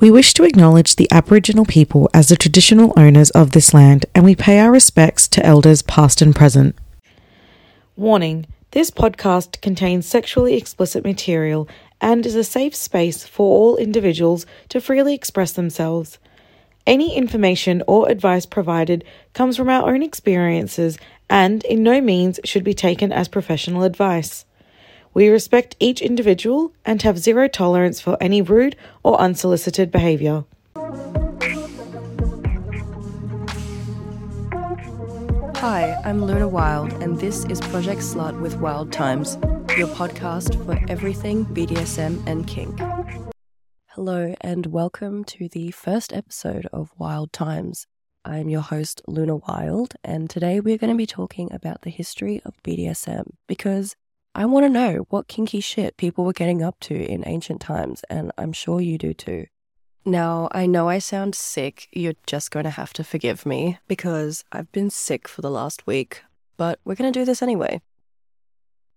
We wish to acknowledge the Aboriginal people as the traditional owners of this land and we pay our respects to elders past and present. Warning this podcast contains sexually explicit material and is a safe space for all individuals to freely express themselves. Any information or advice provided comes from our own experiences and in no means should be taken as professional advice. We respect each individual and have zero tolerance for any rude or unsolicited behaviour. Hi, I'm Luna Wilde, and this is Project Slut with Wilde Times, your podcast for everything BDSM and kink. Hello, and welcome to the first episode of Wilde Times. I'm your host, Luna Wilde, and today we're going to be talking about the history of BDSM because I want to know what kinky shit people were getting up to in ancient times, and I'm sure you do too. Now, I know I sound sick. You're just going to have to forgive me because I've been sick for the last week, but we're going to do this anyway.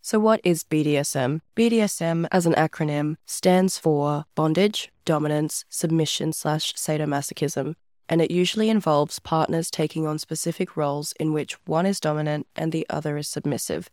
So, what is BDSM? BDSM, as an acronym, stands for bondage, dominance, submission slash sadomasochism, and it usually involves partners taking on specific roles in which one is dominant and the other is submissive.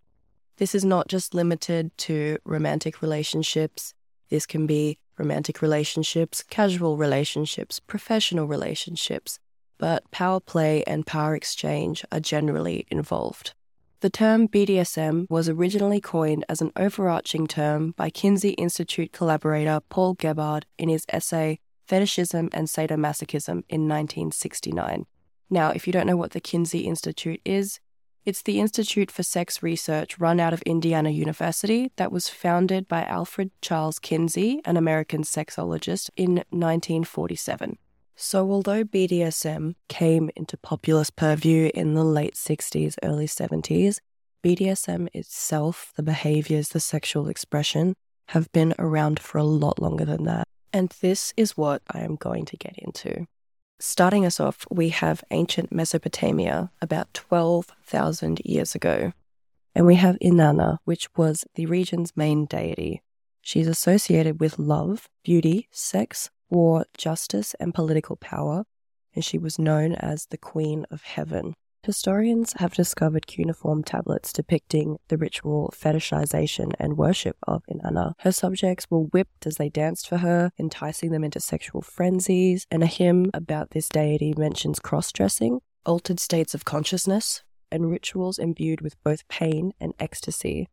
This is not just limited to romantic relationships. This can be romantic relationships, casual relationships, professional relationships, but power play and power exchange are generally involved. The term BDSM was originally coined as an overarching term by Kinsey Institute collaborator Paul Gebhard in his essay Fetishism and Sadomasochism in 1969. Now, if you don't know what the Kinsey Institute is, it's the Institute for Sex Research run out of Indiana University that was founded by Alfred Charles Kinsey, an American sexologist, in 1947. So, although BDSM came into populist purview in the late 60s, early 70s, BDSM itself, the behaviors, the sexual expression, have been around for a lot longer than that. And this is what I am going to get into. Starting us off, we have ancient Mesopotamia about 12,000 years ago. And we have Inanna, which was the region's main deity. She's associated with love, beauty, sex, war, justice, and political power, and she was known as the Queen of Heaven. Historians have discovered cuneiform tablets depicting the ritual fetishization and worship of Inanna. Her subjects were whipped as they danced for her, enticing them into sexual frenzies, and a hymn about this deity mentions cross dressing, altered states of consciousness, and rituals imbued with both pain and ecstasy.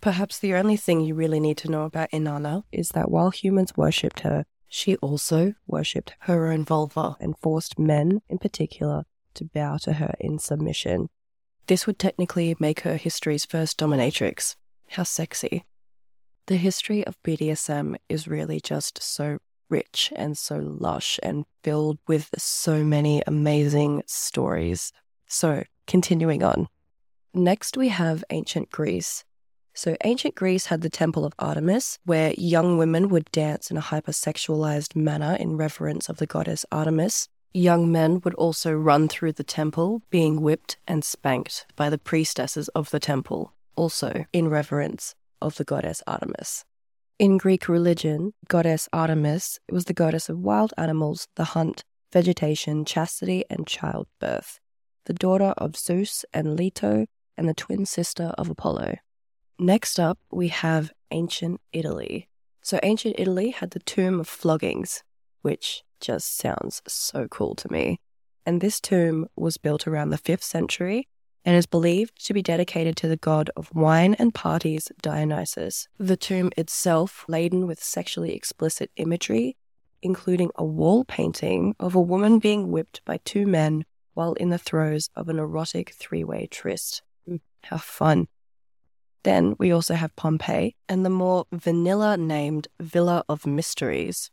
Perhaps the only thing you really need to know about Inanna is that while humans worshipped her, she also worshipped her own vulva and forced men, in particular, to bow to her in submission. This would technically make her history's first dominatrix. How sexy. The history of BDSM is really just so rich and so lush and filled with so many amazing stories. So, continuing on. Next, we have ancient Greece. So, ancient Greece had the Temple of Artemis, where young women would dance in a hypersexualized manner in reverence of the goddess Artemis. Young men would also run through the temple, being whipped and spanked by the priestesses of the temple, also in reverence of the goddess Artemis. In Greek religion, goddess Artemis was the goddess of wild animals, the hunt, vegetation, chastity, and childbirth, the daughter of Zeus and Leto, and the twin sister of Apollo. Next up, we have ancient Italy. So, ancient Italy had the tomb of floggings, which just sounds so cool to me. And this tomb was built around the 5th century and is believed to be dedicated to the god of wine and parties, Dionysus. The tomb itself, laden with sexually explicit imagery, including a wall painting of a woman being whipped by two men while in the throes of an erotic three way tryst. Hmm, how fun. Then we also have Pompeii and the more vanilla named Villa of Mysteries.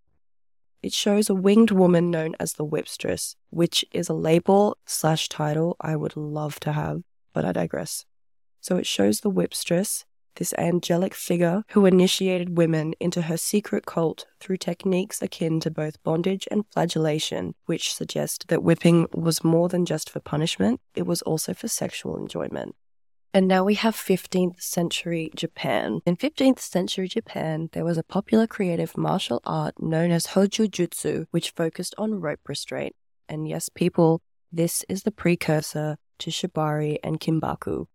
It shows a winged woman known as the Whipstress, which is a label slash title I would love to have, but I digress. So it shows the Whipstress, this angelic figure who initiated women into her secret cult through techniques akin to both bondage and flagellation, which suggest that whipping was more than just for punishment, it was also for sexual enjoyment. And now we have 15th century Japan. In 15th century Japan, there was a popular creative martial art known as Hojo Jutsu, which focused on rope restraint. And yes, people, this is the precursor to Shibari and kinbaku.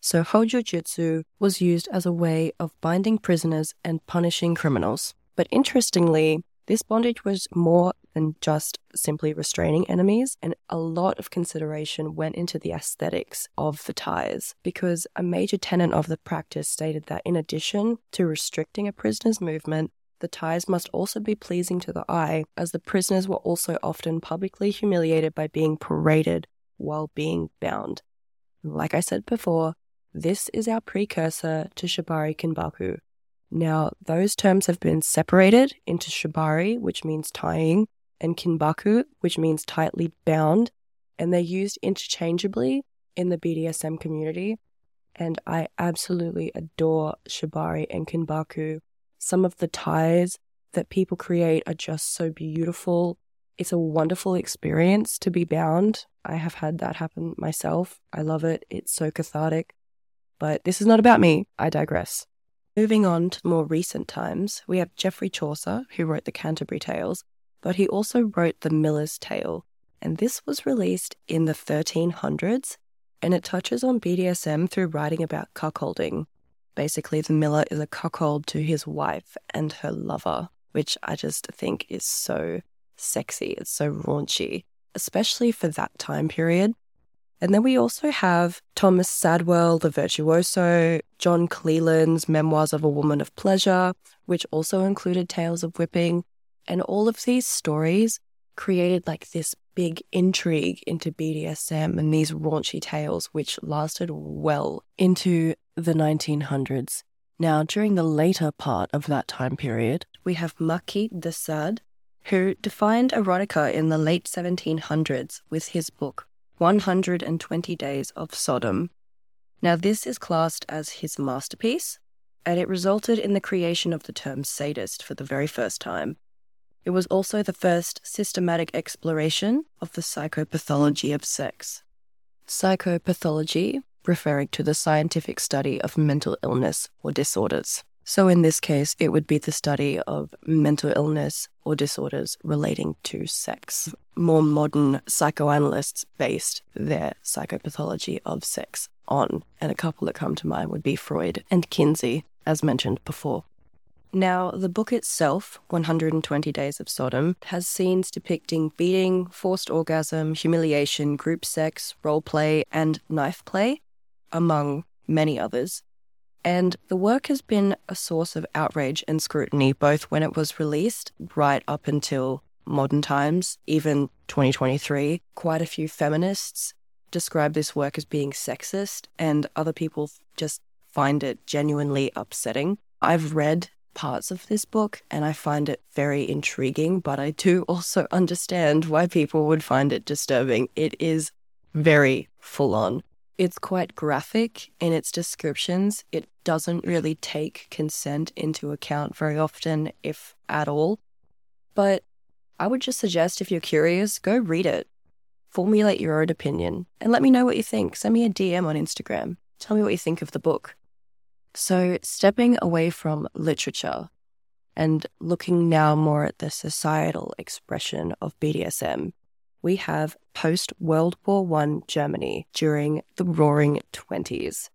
So Hojo Jutsu was used as a way of binding prisoners and punishing criminals. But interestingly, this bondage was more than just simply restraining enemies, and a lot of consideration went into the aesthetics of the ties, because a major tenet of the practice stated that in addition to restricting a prisoner's movement, the ties must also be pleasing to the eye, as the prisoners were also often publicly humiliated by being paraded while being bound. Like I said before, this is our precursor to Shibari Kinbaku, now, those terms have been separated into shibari, which means tying, and kinbaku, which means tightly bound, and they're used interchangeably in the BDSM community. And I absolutely adore shibari and kinbaku. Some of the ties that people create are just so beautiful. It's a wonderful experience to be bound. I have had that happen myself. I love it. It's so cathartic. But this is not about me. I digress. Moving on to more recent times, we have Geoffrey Chaucer, who wrote the Canterbury Tales, but he also wrote The Miller's Tale, and this was released in the 1300s, and it touches on BDSM through writing about cuckolding. Basically, the miller is a cuckold to his wife and her lover, which I just think is so sexy. It's so raunchy, especially for that time period. And then we also have Thomas Shadwell, the virtuoso, John Cleland's Memoirs of a Woman of Pleasure, which also included tales of whipping. And all of these stories created like this big intrigue into BDSM and these raunchy tales, which lasted well into the 1900s. Now, during the later part of that time period, we have Marquis de Sade, who defined erotica in the late 1700s with his book 120 Days of Sodom. Now, this is classed as his masterpiece, and it resulted in the creation of the term sadist for the very first time. It was also the first systematic exploration of the psychopathology of sex. Psychopathology, referring to the scientific study of mental illness or disorders. So, in this case, it would be the study of mental illness or disorders relating to sex. More modern psychoanalysts based their psychopathology of sex on, and a couple that come to mind would be Freud and Kinsey, as mentioned before. Now, the book itself, 120 Days of Sodom, has scenes depicting beating, forced orgasm, humiliation, group sex, role play, and knife play, among many others. And the work has been a source of outrage and scrutiny, both when it was released right up until modern times, even 2023. Quite a few feminists describe this work as being sexist, and other people just find it genuinely upsetting. I've read parts of this book and I find it very intriguing, but I do also understand why people would find it disturbing. It is very full on. It's quite graphic in its descriptions. It doesn't really take consent into account very often, if at all. But I would just suggest if you're curious, go read it. Formulate your own opinion and let me know what you think. Send me a DM on Instagram. Tell me what you think of the book. So, stepping away from literature and looking now more at the societal expression of BDSM, we have post World War I Germany during the Roaring Twenties.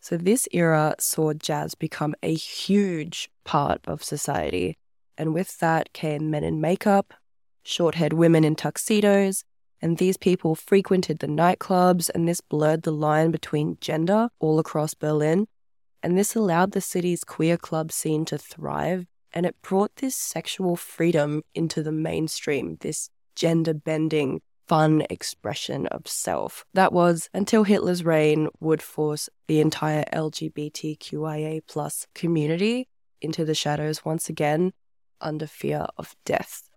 So, this era saw jazz become a huge part of society. And with that came men in makeup, short haired women in tuxedos, and these people frequented the nightclubs, and this blurred the line between gender all across Berlin. And this allowed the city's queer club scene to thrive, and it brought this sexual freedom into the mainstream, this gender bending, fun expression of self. That was until Hitler's reign would force the entire LGBTQIA plus community into the shadows once again under fear of death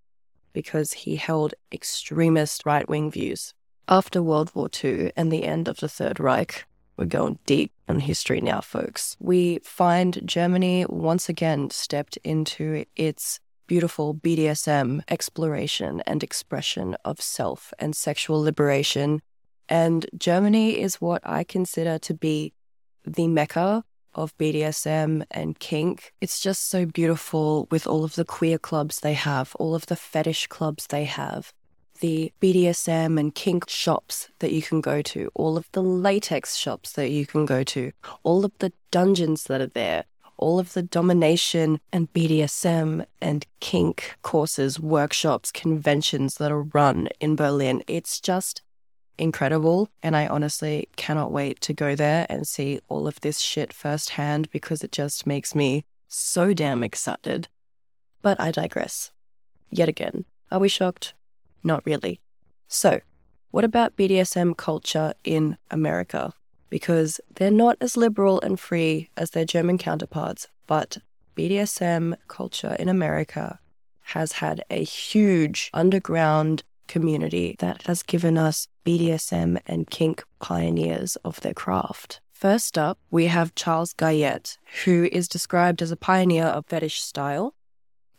because he held extremist right wing views. After World War II and the end of the Third Reich, we're going deep in history now, folks. We find Germany once again stepped into its beautiful BDSM exploration and expression of self and sexual liberation. And Germany is what I consider to be the mecca of BDSM and kink. It's just so beautiful with all of the queer clubs they have, all of the fetish clubs they have, the BDSM and kink shops that you can go to, all of the latex shops that you can go to, all of the dungeons that are there, all of the domination and BDSM and kink courses, workshops, conventions that are run in Berlin. It's just incredible. And I honestly cannot wait to go there and see all of this shit firsthand because it just makes me so damn excited. But I digress. Yet again, are we shocked? Not really. So, what about BDSM culture in America? Because they're not as liberal and free as their German counterparts, but BDSM culture in America has had a huge underground community that has given us BDSM and kink pioneers of their craft. First up, we have Charles Guyette, who is described as a pioneer of fetish style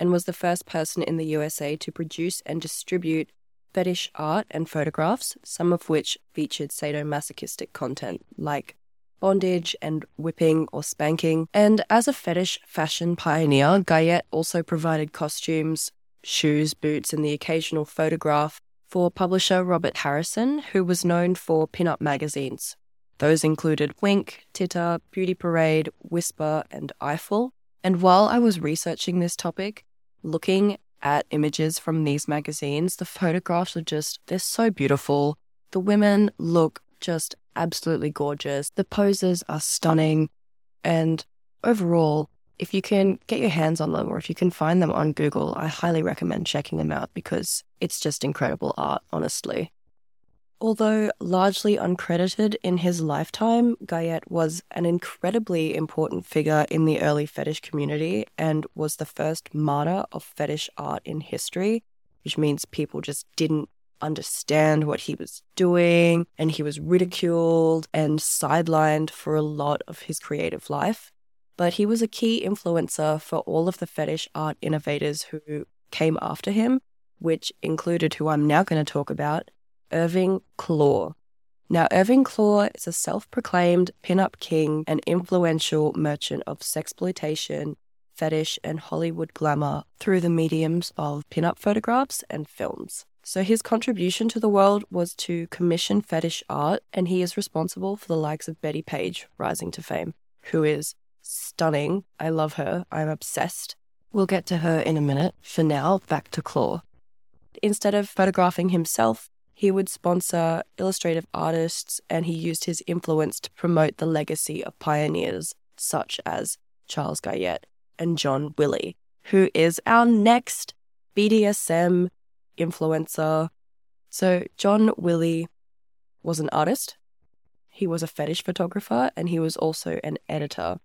and was the first person in the USA to produce and distribute fetish art and photographs, some of which featured sadomasochistic content like bondage and whipping or spanking. And as a fetish fashion pioneer, Guyette also provided costumes, shoes, boots, and the occasional photograph for publisher Robert Harrison, who was known for pin-up magazines. Those included Wink, Titter, Beauty Parade, Whisper, and Eyeful. And while I was researching this topic, looking at images from these magazines, the photographs are just, they're so beautiful. The women look just absolutely gorgeous. The poses are stunning. And overall, if you can get your hands on them or if you can find them on Google, I highly recommend checking them out because it's just incredible art, honestly. Although largely uncredited in his lifetime, Guyette was an incredibly important figure in the early fetish community and was the first martyr of fetish art in history, which means people just didn't understand what he was doing and he was ridiculed and sidelined for a lot of his creative life. But he was a key influencer for all of the fetish art innovators who came after him, which included who I'm now going to talk about Irving Klaw. Now, Irving Klaw is a self proclaimed pin-up king and influential merchant of sexploitation, fetish, and Hollywood glamour through the mediums of pin-up photographs and films. So, his contribution to the world was to commission fetish art, and he is responsible for the likes of Bettie Page rising to fame, who is stunning. I love her. I'm obsessed. We'll get to her in a minute. For now, back to Klaw. Instead of photographing himself, he would sponsor illustrative artists and he used his influence to promote the legacy of pioneers such as Charles Guyette and John Willie, who is our next BDSM influencer. So, John Willie was an artist, he was a fetish photographer, and he was also an editor.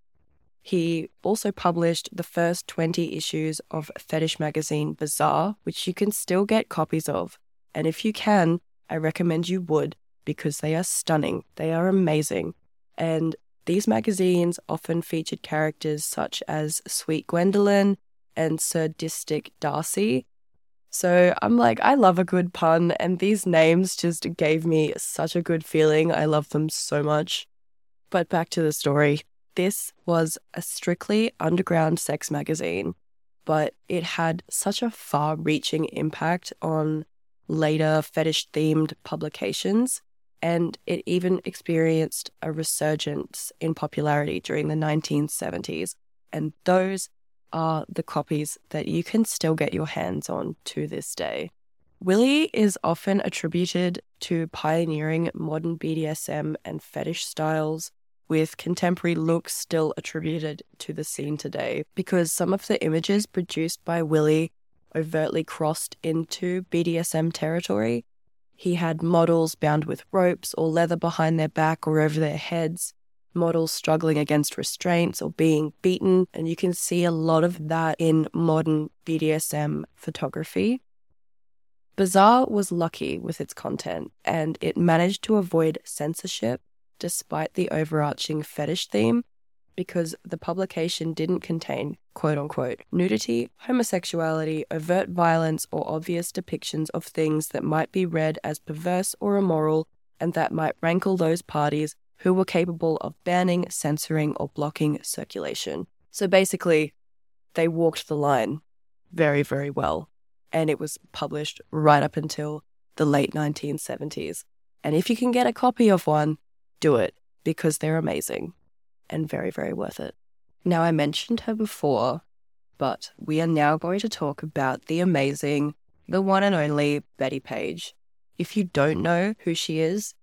He also published the first 20 issues of fetish magazine Bizarre, which you can still get copies of. And if you can, I recommend you would because they are stunning. They are amazing. And these magazines often featured characters such as Sweet Gwendoline and Sadistic Darcy. So I'm like, I love a good pun, and these names just gave me such a good feeling. I love them so much. But back to the story. This was a strictly underground sex magazine, but it had such a far reaching impact on later fetish themed publications, and it even experienced a resurgence in popularity during the 1970s. And those are the copies that you can still get your hands on to this day. Willie is often attributed to pioneering modern BDSM and fetish styles, with contemporary looks still attributed to the scene today because some of the images produced by Willie overtly crossed into BDSM territory. He had models bound with ropes or leather behind their back or over their heads, models struggling against restraints or being beaten, and you can see a lot of that in modern BDSM photography. Bizarre was lucky with its content and it managed to avoid censorship despite the overarching fetish theme because the publication didn't contain quote unquote nudity, homosexuality, overt violence, or obvious depictions of things that might be read as perverse or immoral and that might rankle those parties who were capable of banning, censoring, or blocking circulation. So basically, they walked the line very, very well. And it was published right up until the late 1970s. And if you can get a copy of one, do it because they're amazing and very, very worth it. Now, I mentioned her before, but we are now going to talk about the amazing, the one and only Bettie Page. If you don't know who she is,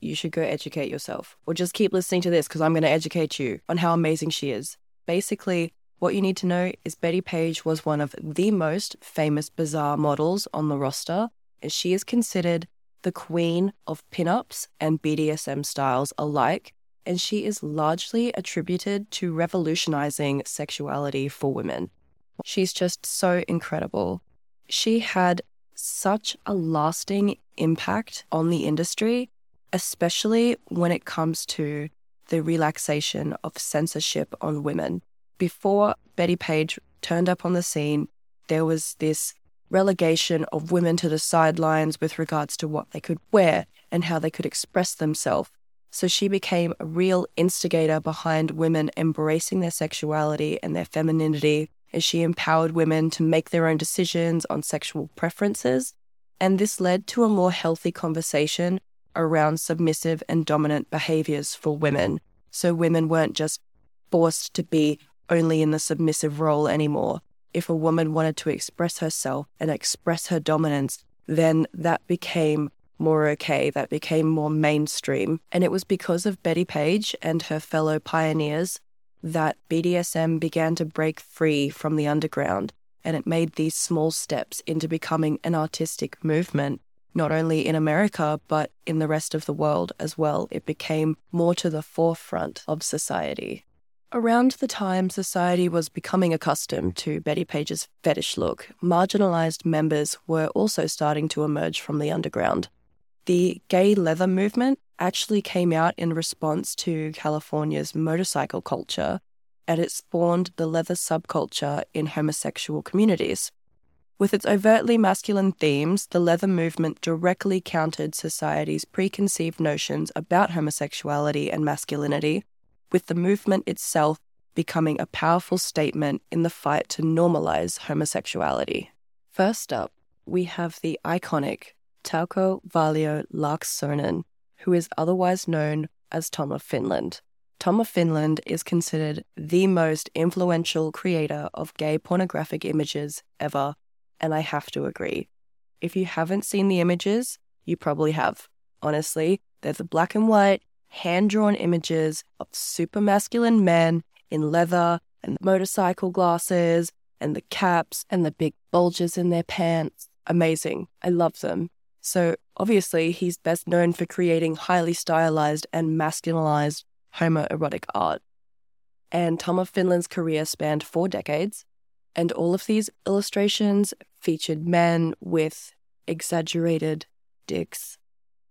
you should go educate yourself or just keep listening to this because I'm going to educate you on how amazing she is. Basically, what you need to know is Bettie Page was one of the most famous bizarre models on the roster, and she is considered the queen of pinups and BDSM styles alike, and she is largely attributed to revolutionizing sexuality for women. She's just so incredible. She had such a lasting impact on the industry, especially when it comes to the relaxation of censorship on women. Before Bettie Page turned up on the scene, there was this relegation of women to the sidelines with regards to what they could wear and how they could express themselves. So she became a real instigator behind women embracing their sexuality and their femininity as she empowered women to make their own decisions on sexual preferences. And this led to a more healthy conversation around submissive and dominant behaviors for women. So women weren't just forced to be only in the submissive role anymore. If a woman wanted to express herself and express her dominance, then that became more okay, that became more mainstream. And it was because of Bettie Page and her fellow pioneers that BDSM began to break free from the underground. And it made these small steps into becoming an artistic movement, not only in America, but in the rest of the world as well. It became more to the forefront of society. Around the time society was becoming accustomed to Bettie Page's fetish look, marginalized members were also starting to emerge from the underground. The gay leather movement actually came out in response to California's motorcycle culture, and it spawned the leather subculture in homosexual communities. With its overtly masculine themes, the leather movement directly countered society's preconceived notions about homosexuality and masculinity, with the movement itself becoming a powerful statement in the fight to normalize homosexuality. First up, we have the iconic Touko Valio Laaksonen, who is otherwise known as Tom of Finland. Tom of Finland is considered the most influential creator of gay pornographic images ever, and I have to agree. If you haven't seen the images, you probably have. Honestly, they're the black and white, hand drawn images of super masculine men in leather and motorcycle glasses and the caps and the big bulges in their pants. Amazing. I love them. So, obviously, he's best known for creating highly stylized and masculinized homoerotic art. And Tom of Finland's career spanned four decades, and all of these illustrations featured men with exaggerated dicks,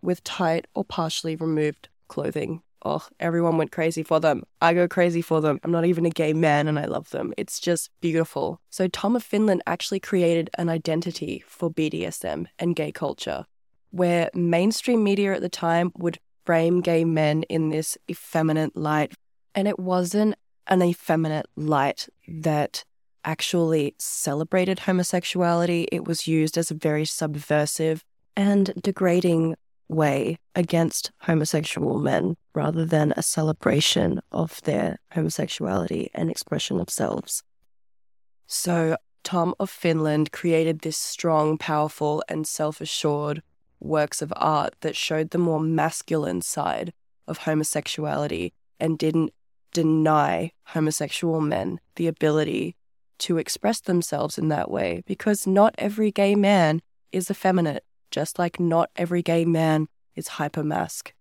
with tight or partially removed clothing. Oh, everyone went crazy for them. I go crazy for them. I'm not even a gay man and I love them. It's just beautiful. So, Tom of Finland actually created an identity for BDSM and gay culture, where mainstream media at the time would frame gay men in this effeminate light. And it wasn't an effeminate light that actually celebrated homosexuality, it was used as a very subversive and degrading way against homosexual men rather than a celebration of their homosexuality and expression of selves. So, Tom of Finland created this strong, powerful, and self assured works of art that showed the more masculine side of homosexuality and didn't deny homosexual men the ability to express themselves in that way because not every gay man is effeminate just like not every gay man is hypermasc.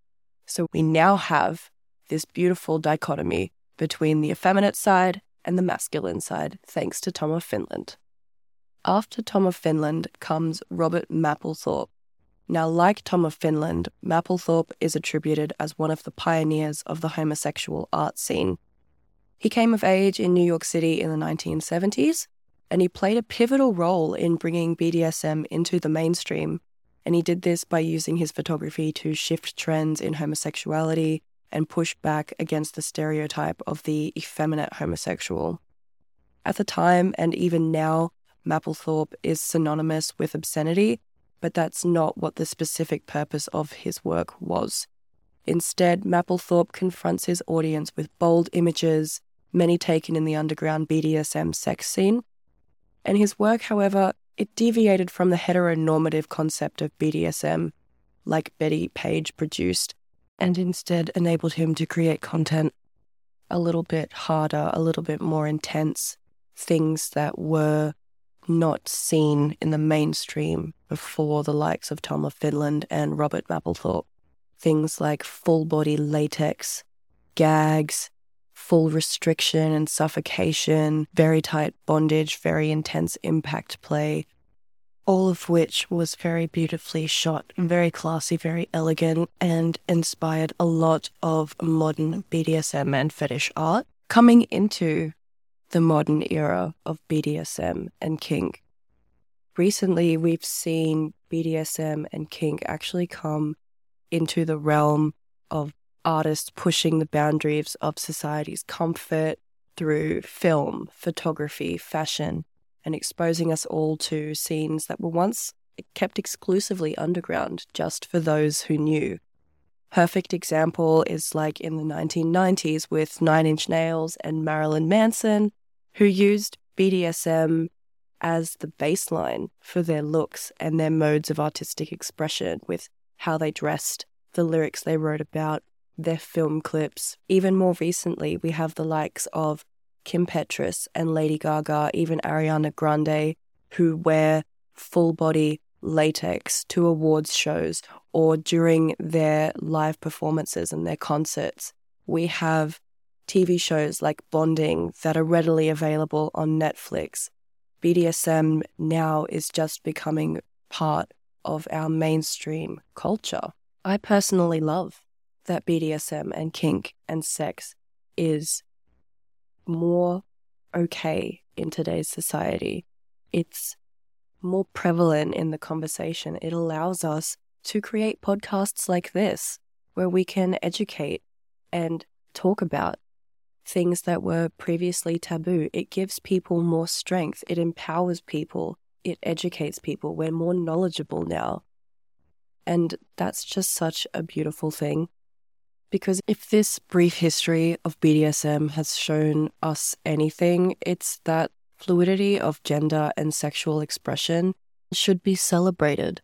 So we now have this beautiful dichotomy between the effeminate side and the masculine side, thanks to Tom of Finland. After Tom of Finland comes Robert Mapplethorpe. Now, like Tom of Finland, Mapplethorpe is attributed as one of the pioneers of the homosexual art scene. He came of age in New York City in the 1970s, and he played a pivotal role in bringing BDSM into the mainstream and he did this by using his photography to shift trends in homosexuality and push back against the stereotype of the effeminate homosexual. At the time, and even now, Mapplethorpe is synonymous with obscenity, but that's not what the specific purpose of his work was. Instead, Mapplethorpe confronts his audience with bold images, many taken in the underground BDSM sex scene. And his work, however, it deviated from the heteronormative concept of BDSM, like Bettie Page produced, and instead enabled him to create content a little bit harder, a little bit more intense, things that were not seen in the mainstream before the likes of Tom of Finland and Robert Mapplethorpe. Things like full body latex, gags, full restriction and suffocation, very tight bondage, very intense impact play, all of which was very beautifully shot, very classy, very elegant, and inspired a lot of modern BDSM and fetish art coming into the modern era of BDSM and kink. Recently, we've seen BDSM and kink actually come into the realm of artists pushing the boundaries of society's comfort through film, photography, fashion, and exposing us all to scenes that were once kept exclusively underground just for those who knew. Perfect example is like in the 1990s with Nine Inch Nails and Marilyn Manson, who used BDSM as the baseline for their looks and their modes of artistic expression with how they dressed, the lyrics they wrote about, their film clips. Even more recently, we have the likes of Kim Petras and Lady Gaga, even Ariana Grande, who wear full body latex to awards shows or during their live performances and their concerts. We have TV shows like Bonding that are readily available on Netflix. BDSM now is just becoming part of our mainstream culture. I personally love that BDSM and kink and sex is more okay in today's society. It's more prevalent in the conversation. It allows us to create podcasts like this where we can educate and talk about things that were previously taboo. It gives people more strength, it empowers people, it educates people. We're more knowledgeable now. And that's just such a beautiful thing. Because if this brief history of BDSM has shown us anything, it's that fluidity of gender and sexual expression should be celebrated.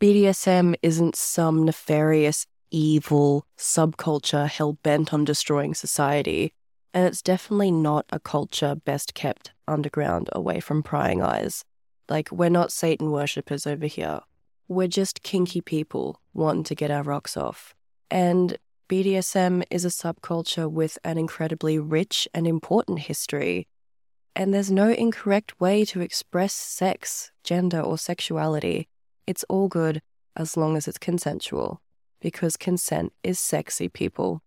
BDSM isn't some nefarious, evil subculture hell bent on destroying society, and it's definitely not a culture best kept underground away from prying eyes. Like, we're not Satan worshippers over here. We're just kinky people wanting to get our rocks off. And BDSM is a subculture with an incredibly rich and important history, and there's no incorrect way to express sex, gender, or sexuality. It's all good as long as it's consensual, because consent is sexy, people.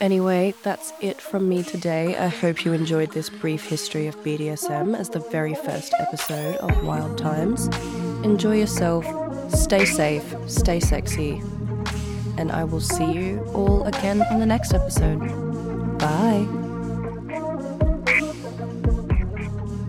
Anyway, that's it from me today. I hope you enjoyed this brief history of BDSM as the very first episode of Wilde Times. Enjoy yourself, stay safe, stay sexy, and I will see you all again on the next episode. Bye.